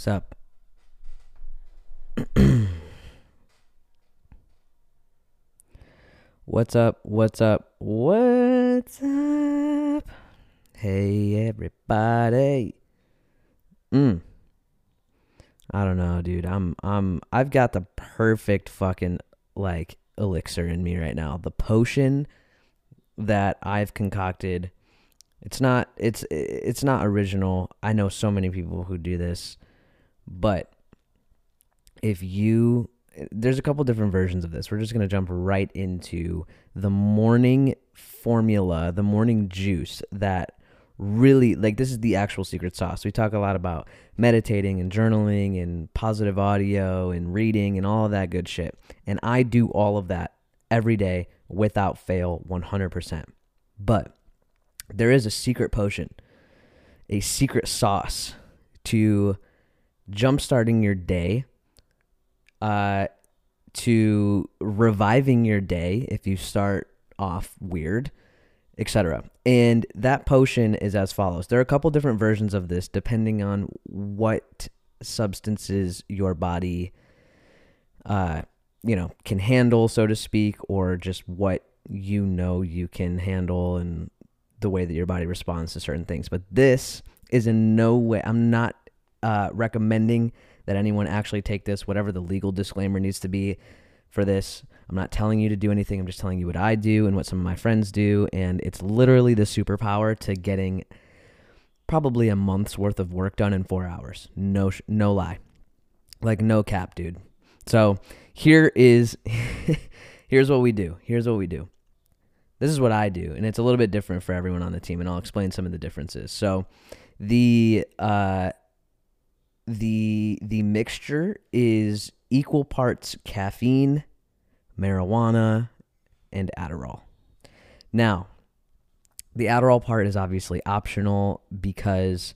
Sup? What's up? What's up? What's up? Hey everybody. Mm. I don't know, dude. I'm I'm I've got the perfect fucking like elixir in me right now. The potion that I've concocted. It's not it's it's not original. I know so many people who do this, but if you there's a couple different versions of this. We're just going to jump right into the morning formula, the morning juice that really like this is the actual secret sauce. We talk a lot about meditating and journaling and positive audio and reading and all that good shit. And I do all of that every day without fail 100%. But there is a secret potion, a secret sauce to jumpstarting your day uh, to reviving your day if you start off weird, etc. And that potion is as follows. There are a couple different versions of this depending on what substances your body uh you know can handle so to speak or just what you know you can handle and the way that your body responds to certain things. But this is in no way I'm not uh recommending that anyone actually take this, whatever the legal disclaimer needs to be for this. I'm not telling you to do anything. I'm just telling you what I do and what some of my friends do. And it's literally the superpower to getting probably a month's worth of work done in four hours. No, no lie. Like, no cap, dude. So here is, here's what we do. Here's what we do. This is what I do. And it's a little bit different for everyone on the team. And I'll explain some of the differences. So the, uh, the the mixture is equal parts caffeine, marijuana, and Adderall. Now, the Adderall part is obviously optional because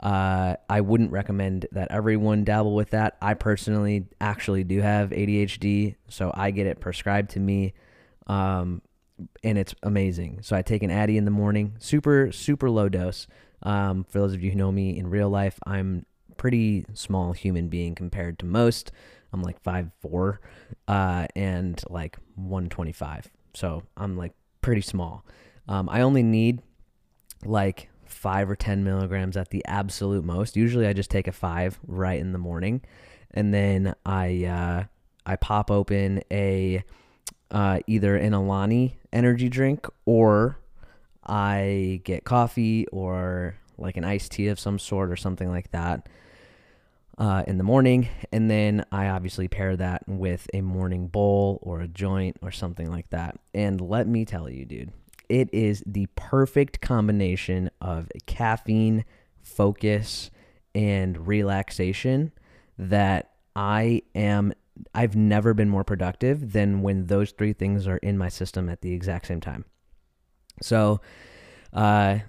uh, I wouldn't recommend that everyone dabble with that. I personally actually do have ADHD, so I get it prescribed to me, um, and it's amazing. So I take an Addy in the morning, super super low dose. Um, for those of you who know me in real life, I'm pretty small human being compared to most. I'm like five four, uh, and like 125. So I'm like pretty small. Um, I only need like five or 10 milligrams at the absolute most. Usually I just take a five right in the morning. And then I, uh, I pop open a, uh, either an Alani energy drink or I get coffee or like an iced tea of some sort or something like that uh, in the morning. And then I obviously pair that with a morning bowl or a joint or something like that. And let me tell you, dude, it is the perfect combination of caffeine, focus, and relaxation that I am. I've never been more productive than when those three things are in my system at the exact same time. So, uh,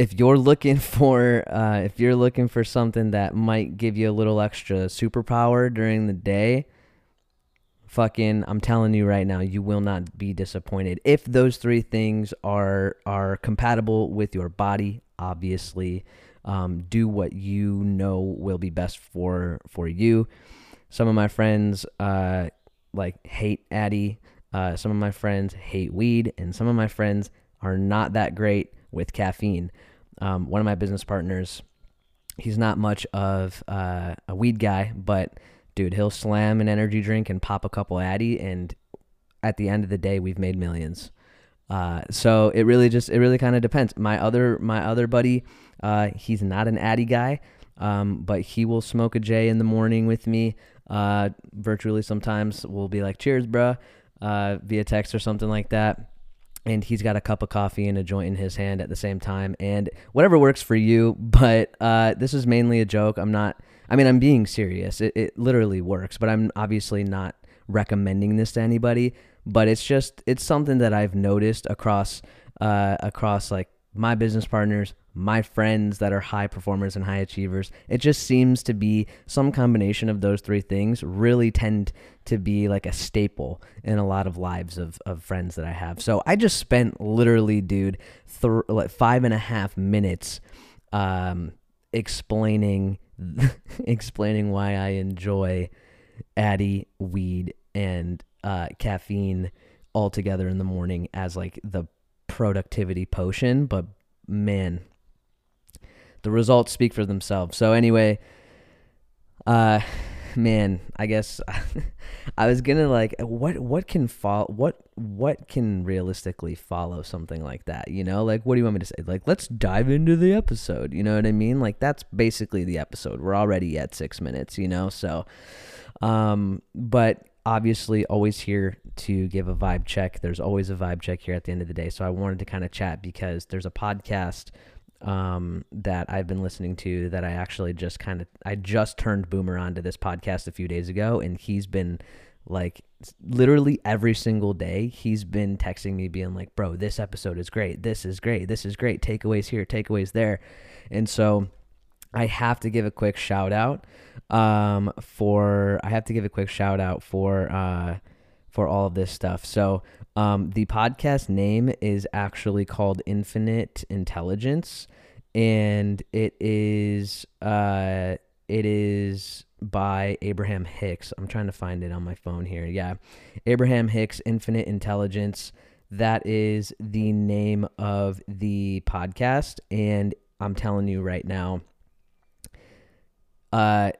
if you're looking for uh, if you're looking for something that might give you a little extra superpower during the day fucking i'm telling you right now you will not be disappointed. If those three things are are compatible with your body obviously um, do what you know will be best for for you. Some of my friends uh, like hate addy. Uh, some of my friends hate weed and some of my friends are not that great with caffeine um, one of my business partners, he's not much of uh, a weed guy, but dude, he'll slam an energy drink and pop a couple Addy, and at the end of the day, we've made millions. Uh, so it really just it really kind of depends. My other my other buddy, uh, he's not an Addy guy, um, but he will smoke a J in the morning with me. Uh, virtually sometimes we'll be like, "Cheers, bruh," uh, via text or something like that and he's got a cup of coffee and a joint in his hand at the same time and whatever works for you but uh, this is mainly a joke. I'm not i mean i'm being serious. It, it literally works but i'm obviously not recommending this to anybody but it's just it's something that i've noticed across uh, across like my business partners my friends that are high performers and high achievers. It just seems to be some combination of those three things really tend to be like a staple in a lot of lives of, of friends that I have. So I just spent literally, dude, th- like five and a half minutes um, explaining explaining why I enjoy Addy, weed, and uh, caffeine all together in the morning as like the productivity potion. But man, the results speak for themselves. So anyway, uh, man, I guess I was gonna like what what can follow what what can realistically follow something like that, you know? Like what do you want me to say? Like let's dive into the episode, you know what I mean? Like that's basically the episode. We're already at 6 minutes, you know? So um but obviously always here to give a vibe check. There's always a vibe check here at the end of the day. So I wanted to kind of chat because there's a podcast um, that I've been listening to that I actually just kind of I just turned Boomer onto this podcast a few days ago, and he's been like literally every single day he's been texting me being like, "Bro, this episode is great. This is great. This is great. Takeaways here, takeaways there," and so. I have to give a quick shout out um, for I have to give a quick shout out for uh, for all of this stuff. So um, the podcast name is actually called Infinite Intelligence, and it is uh, it is by Abraham Hicks. I'm trying to find it on my phone here. Yeah, Abraham Hicks, Infinite Intelligence. That is the name of the podcast, and I'm telling you right now. Uh,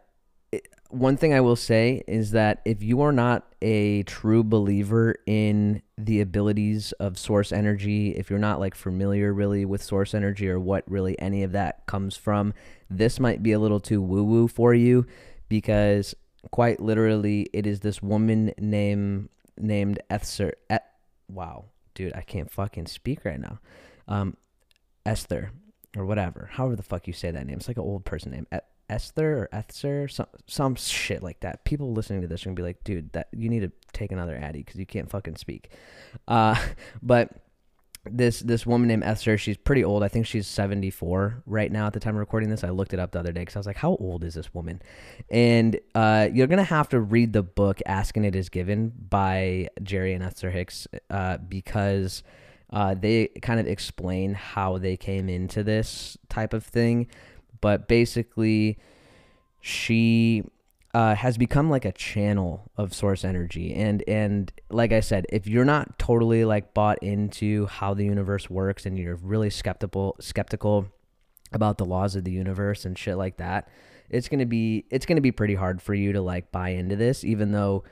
one thing I will say is that if you are not a true believer in the abilities of source energy, if you're not like familiar really with source energy or what really any of that comes from, this might be a little too woo woo for you because quite literally it is this woman named named Esther. Wow, dude, I can't fucking speak right now. Um, Esther or whatever, however the fuck you say that name. It's like an old person name. Esther or Esther, some some shit like that. People listening to this are gonna be like, dude, that you need to take another Addy because you can't fucking speak. Uh, but this this woman named Esther, she's pretty old. I think she's 74 right now at the time of recording this. I looked it up the other day because I was like, how old is this woman? And uh, you're gonna have to read the book "Ask and It Is Given" by Jerry and Esther Hicks uh, because. Uh, they kind of explain how they came into this type of thing but basically she uh, has become like a channel of source energy. And and like i said if you're not totally like bought into how the universe works and you're really skeptical skeptical about the laws of the universe and shit like that it's gonna be it's gonna be pretty hard for you to like buy into this even though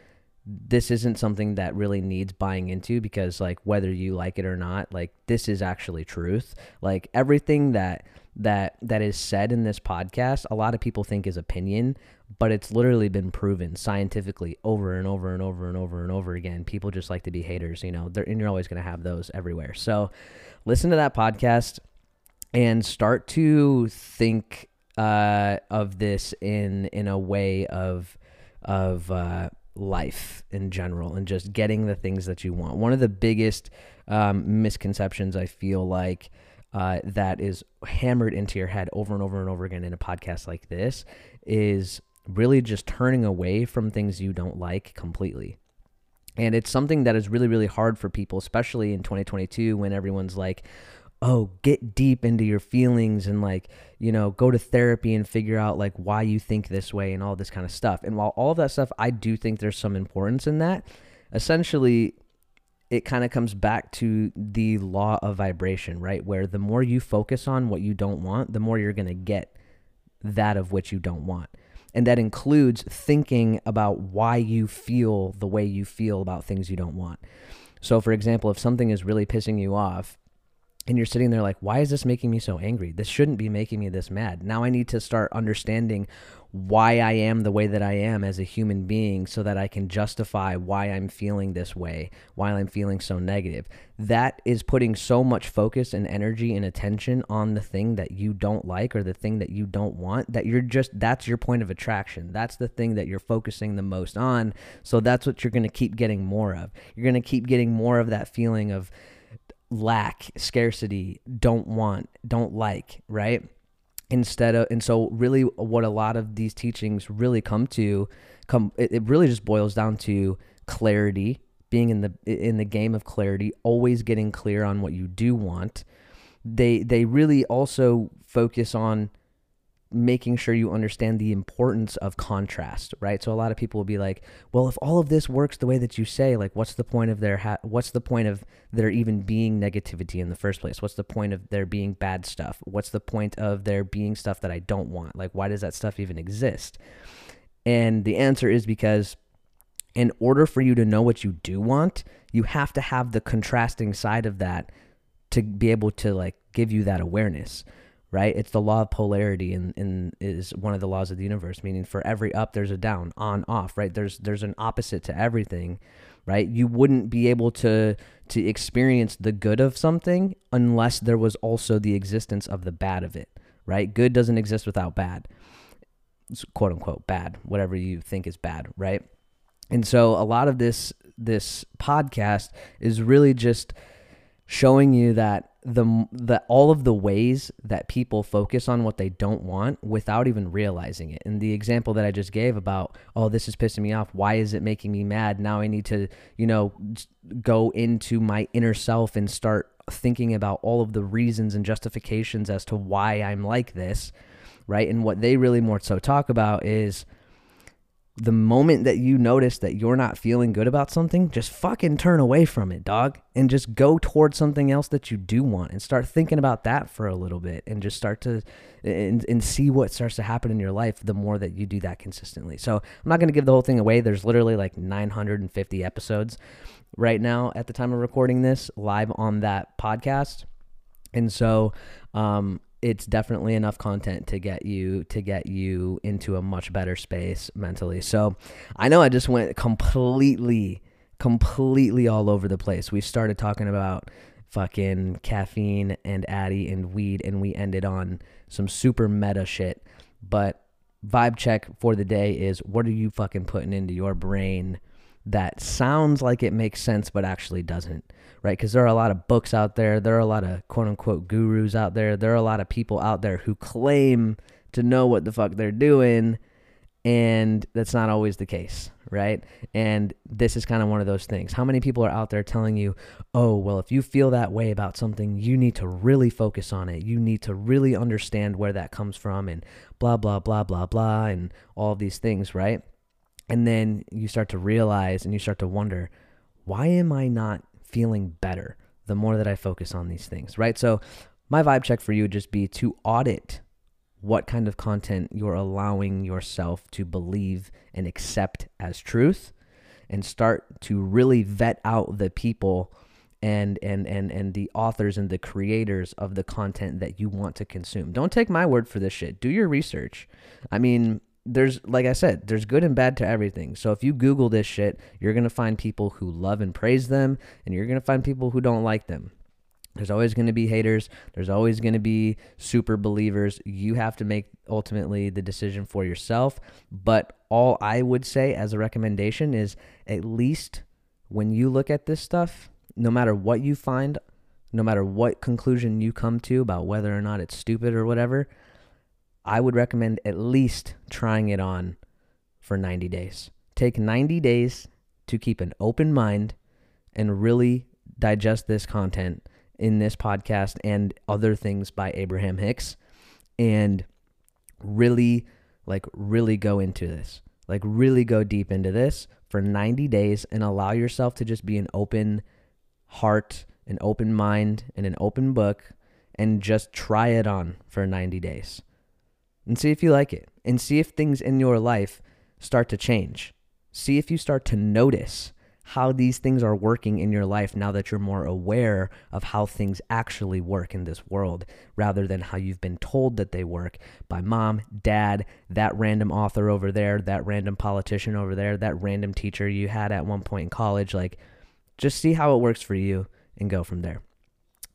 this isn't something that really needs buying into because like whether you like it or not like this is actually truth. Like everything that that that is said in this podcast a lot of people think is opinion but it's literally been proven scientifically over and over and over and over and over again. People just like to be haters you know and you're always going to have those everywhere. So listen to that podcast and start to think uh, of this in in a way of of uh, life in general and just getting the things that you want. One of the biggest um, misconceptions i feel like uh, that is hammered into your head over and over and over again in a podcast like this is really just turning away from things you don't like completely. And it's something that is really, really hard for people, especially in 2022 when everyone's like, oh, get deep into your feelings and like, you know, go to therapy and figure out like why you think this way and all this kind of stuff. And while all of that stuff, I do think there's some importance in that. Essentially, it kind of comes back to the law of vibration, right? Where the more you focus on what you don't want, the more you're going to get that of which you don't want. And that includes thinking about why you feel the way you feel about things you don't want. So, for example, if something is really pissing you off, and you're sitting there like, why is this making me so angry? This shouldn't be making me this mad. Now I need to start understanding why I am the way that I am as a human being so that I can justify why I'm feeling this way, why I'm feeling so negative. That is putting so much focus and energy and attention on the thing that you don't like or the thing that you don't want that you're just, that's your point of attraction. That's the thing that you're focusing the most on. So that's what you're going to keep getting more of. You're going to keep getting more of that feeling of, lack, scarcity, don't want, don't like, right? Instead of, and so really what a lot of these teachings really come to, come, it, it really just boils down to clarity, being in the in the game of clarity, always getting clear on what you do want. They they really also focus on making sure you understand the importance of contrast, right? So a lot of people will be like, "Well, if all of this works the way that you say, like what's the point of their ha- what's the point of there even being negativity in the first place? What's the point of there being bad stuff? What's the point of there being stuff that I don't want? Like why does that stuff even exist?" And the answer is because in order for you to know what you do want, you have to have the contrasting side of that to be able to like give you that awareness right? It's the law of polarity and, and is one of the laws of the universe, meaning for every up there's a down, on, off, right? There's there's an opposite to everything, right? You wouldn't be able to to experience the good of something unless there was also the existence of the bad of it, right? Good doesn't exist without bad. It's quote unquote bad, whatever you think is bad, right? And so a lot of this this podcast is really just showing you that the the all of the ways that people focus on what they don't want without even realizing it. And the example that I just gave about, oh, this is pissing me off. Why is it making me mad? Now I need to, you know, go into my inner self and start thinking about all of the reasons and justifications as to why I'm like this, right? And what they really more so talk about is the moment that you notice that you're not feeling good about something, just fucking turn away from it, dog, and just go towards something else that you do want and start thinking about that for a little bit and just start to and, and see what starts to happen in your life the more that you do that consistently. So, I'm not going to give the whole thing away. There's literally like 950 episodes right now at the time of recording this live on that podcast. And so, um, it's definitely enough content to get you to get you into a much better space mentally. So I know I just went completely completely all over the place. We started talking about fucking caffeine and Addy and weed and we ended on some super meta shit. But vibe check for the day is what are you fucking putting into your brain that sounds like it makes sense but actually doesn't? right? Because there are a lot of books out there. There are a lot of quote unquote gurus out there. There are a lot of people out there who claim to know what the fuck they're doing. And that's not always the case, right? And this is kind of one of those things. How many people are out there telling you, oh, well, if you feel that way about something, you need to really focus on it. You need to really understand where that comes from and blah, blah, blah, blah, blah, and all of these things, right? And then you start to realize and you start to wonder, why am I not feeling better the more that I focus on these things, right? So, my vibe check for you would just be to audit what kind of content you're allowing yourself to believe and accept as truth and start to really vet out the people and and and and the authors and the creators of the content that you want to consume. Don't take my word for this shit. Do your research. I mean, there's like I said, there's good and bad to everything. So if you Google this shit, you're gonna find people who love and praise them, and you're gonna find people who don't like them. There's always going to be haters. There's always going to be super believers. You have to make ultimately the decision for yourself. But all I would say as a recommendation is at least when you look at this stuff, no matter what you find, no matter what conclusion you come to about whether or not it's stupid or whatever, I would recommend at least trying it on for 90 days. Take 90 days to keep an open mind and really digest this content in this podcast and other things by Abraham Hicks and really like really go into this. Like really go deep into this for 90 days and allow yourself to just be an open heart, an open mind and an open book and just try it on for 90 days and see if you like it and see if things in your life start to change. See if you start to notice how these things are working in your life now that you're more aware of how things actually work in this world rather than how you've been told that they work by mom, dad, that random author over there, that random politician over there, that random teacher you had at one point in college. Like, just see how it works for you and go from there.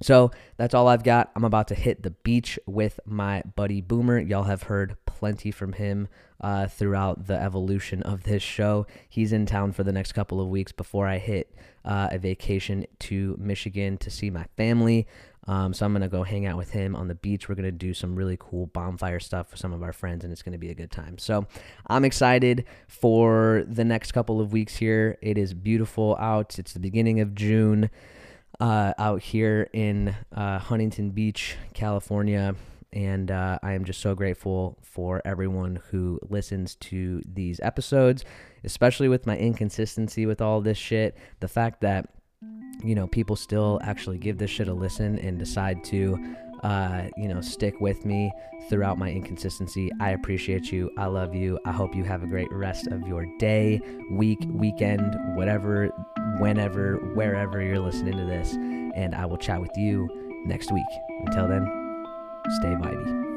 So that's all I've got. I'm about to hit the beach with my buddy Boomer. Y'all have heard plenty from him uh, throughout the evolution of this show. He's in town for the next couple of weeks before I hit uh, a vacation to Michigan to see my family. Um, so I'm gonna go hang out with him on the beach. We're gonna do some really cool bonfire stuff with some of our friends, and it's gonna be a good time. So I'm excited for the next couple of weeks here. It is beautiful out. It's the beginning of June uh, out here in uh, Huntington Beach, California. And uh, I am just so grateful for everyone who listens to these episodes, especially with my inconsistency with all this shit. The fact that, you know, people still actually give this shit a listen and decide to uh, you know, stick with me throughout my inconsistency. I appreciate you. I love you. I hope you have a great rest of your day, week, weekend, whatever, whenever, wherever you're listening to this. And I will chat with you next week. Until then, stay vibey.